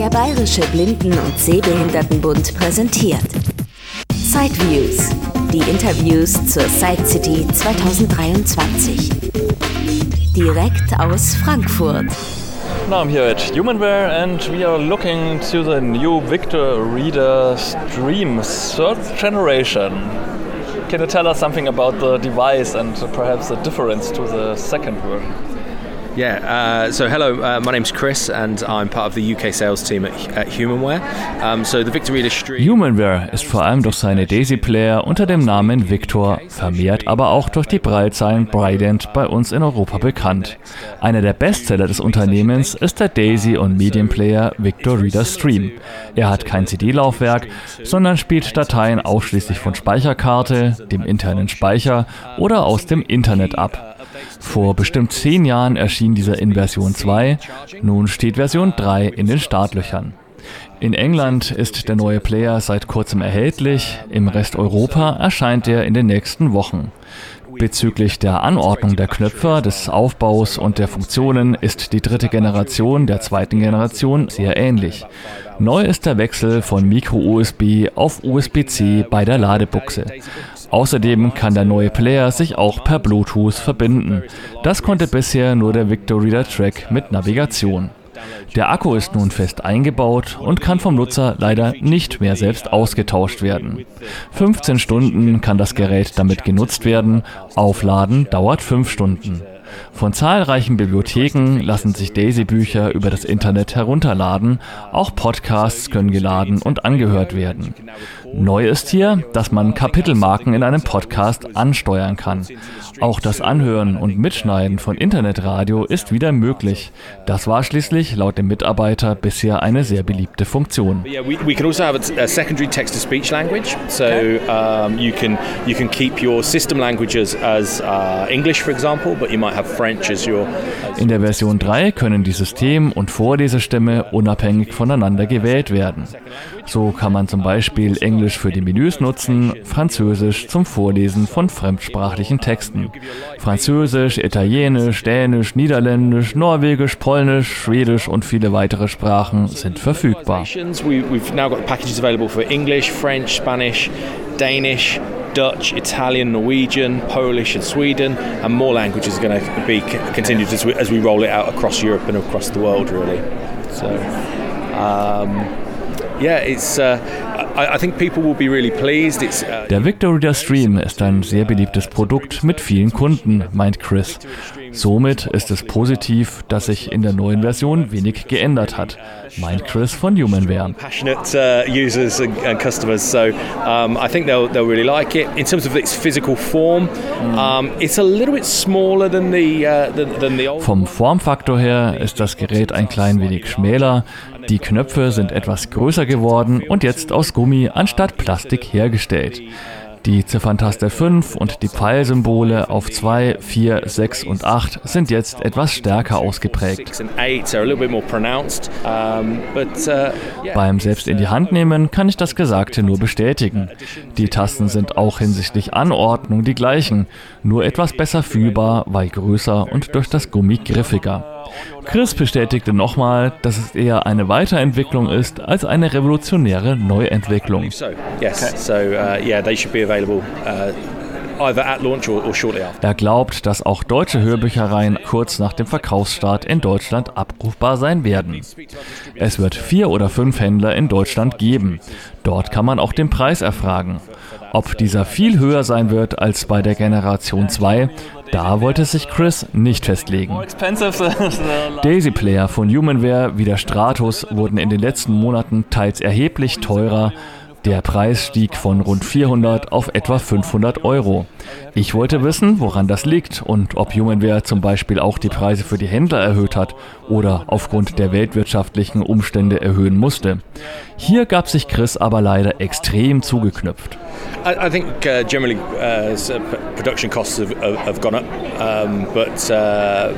Der Bayerische Blinden- und Sehbehindertenbund präsentiert Sideviews, die Interviews zur Side City 2023. Direkt aus Frankfurt. Now I'm here at Humanware and we are looking to the new Victor Reader Stream third generation. Can you tell us something about the device and perhaps the difference to the second version? Yeah, uh, so hello, uh, my name's Chris and I'm part of the UK sales team at, at Humanware. Um, so the Victor Stream. Humanware ist vor allem durch seine Daisy-Player unter dem Namen Victor, vermehrt aber auch durch die Breitzeilen Brident bei uns in Europa bekannt. Einer der Bestseller des Unternehmens ist der Daisy- und Medienplayer Victor Reader Stream. Er hat kein CD-Laufwerk, sondern spielt Dateien ausschließlich von Speicherkarte, dem internen Speicher oder aus dem Internet ab. Vor bestimmt zehn Jahren erschien dieser in Version 2, nun steht Version 3 in den Startlöchern. In England ist der neue Player seit kurzem erhältlich, im Rest Europa erscheint er in den nächsten Wochen. Bezüglich der Anordnung der Knöpfe, des Aufbaus und der Funktionen ist die dritte Generation der zweiten Generation sehr ähnlich. Neu ist der Wechsel von Micro-USB auf USB-C bei der Ladebuchse. Außerdem kann der neue Player sich auch per Bluetooth verbinden. Das konnte bisher nur der Victor Reader Track mit Navigation. Der Akku ist nun fest eingebaut und kann vom Nutzer leider nicht mehr selbst ausgetauscht werden. 15 Stunden kann das Gerät damit genutzt werden, Aufladen dauert 5 Stunden. Von zahlreichen Bibliotheken lassen sich Daisy-Bücher über das Internet herunterladen, auch Podcasts können geladen und angehört werden. Neu ist hier, dass man Kapitelmarken in einem Podcast ansteuern kann. Auch das Anhören und Mitschneiden von Internetradio ist wieder möglich. Das war schließlich laut dem Mitarbeiter bisher eine sehr beliebte Funktion. We In der Version 3 können die System- und Vorlesestimme unabhängig voneinander gewählt werden. So kann man zum Beispiel Englisch für die Menüs nutzen, Französisch zum Vorlesen von fremdsprachlichen Texten. Französisch, Italienisch, Dänisch, Niederländisch, Norwegisch, Polnisch, Schwedisch und viele weitere Sprachen sind verfügbar. We've now got packages available for English, French, Spanish, Danish, Dutch, Italian, Norwegian, Polish, and Sweden, and more languages are going to be continued as we, as we roll it out across Europe and across the world, really. So, um, yeah, it's. Uh, Uh, Der Victor Reader Stream ist ein sehr beliebtes Produkt mit vielen Kunden, meint Chris. Somit ist es positiv, dass sich in der neuen Version wenig geändert hat, meint Chris von Humanware. uh, users and, and customers, so I think they'll, they'll really like it. In terms of its physical form, it's a little bit smaller than the, uh. Vom Formfaktor her ist das Gerät ein klein wenig schmäler, die Knöpfe sind etwas größer geworden und jetzt aus Gummi anstatt Plastik hergestellt. Die Zifferntaste 5 und die Pfeilsymbole auf 2, 4, 6 und 8 sind jetzt etwas stärker ausgeprägt. Uh. Beim Selbst in die Hand nehmen kann ich das Gesagte nur bestätigen. Die Tasten sind auch hinsichtlich Anordnung die gleichen, nur etwas besser fühlbar, weil größer und durch das Gummi griffiger. Chris bestätigte nochmal, dass es eher eine Weiterentwicklung ist als eine revolutionäre Neuentwicklung. So Er glaubt, dass auch deutsche Hörbüchereien kurz nach dem Verkaufsstart in Deutschland abrufbar sein werden. Es wird vier oder fünf Händler in Deutschland geben. Dort kann man auch den Preis erfragen. Ob dieser viel höher sein wird als bei der Generation 2, da wollte sich Chris nicht festlegen. Daisy Player von Humanware wie der Stratus wurden in den letzten Monaten teils erheblich teurer. Der Preis stieg von rund 400 auf etwa 500 Euro. Ich wollte wissen, woran das liegt und ob Humanware zum Beispiel auch die Preise für die Händler erhöht hat oder aufgrund der weltwirtschaftlichen Umstände erhöhen musste. Hier gab sich Chris aber leider extrem zugeknüpft. I, think uh, generally uh, production costs have, have, have gone up, um, but uh,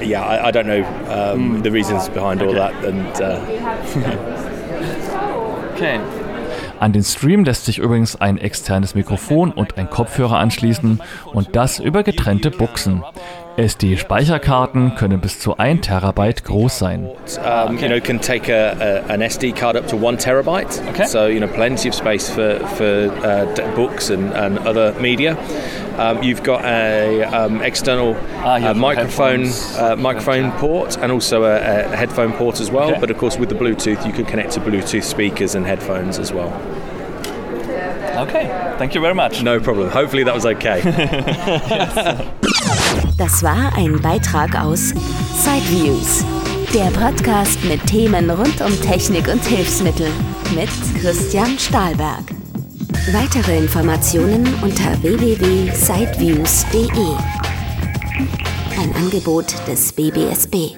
yeah, I, I don't know um, the reasons behind all that. And uh, Okay. An den Stream lässt sich übrigens ein externes Mikrofon und ein Kopfhörer anschließen und das über getrennte Buchsen. SD-Speicherkarten können bis zu 1 Terabyte groß sein. Um, you know, can take a, a, an SD card up to one terabyte. Okay. So you know, plenty of space for for uh, d- books and, and other media. Um, you've got a um, external Ah, uh, microphone uh, microphone port and also a, a headphone port as well. Okay. But of course, with the Bluetooth, you can connect to Bluetooth speakers and headphones as well. Okay, thank you very much. No problem. Hopefully, that was okay. Das war ein Beitrag aus Sideviews, der Podcast mit Themen rund um Technik und Hilfsmittel mit Christian Stahlberg. Weitere Informationen unter www.sideviews.de. Ein Angebot des BBSB.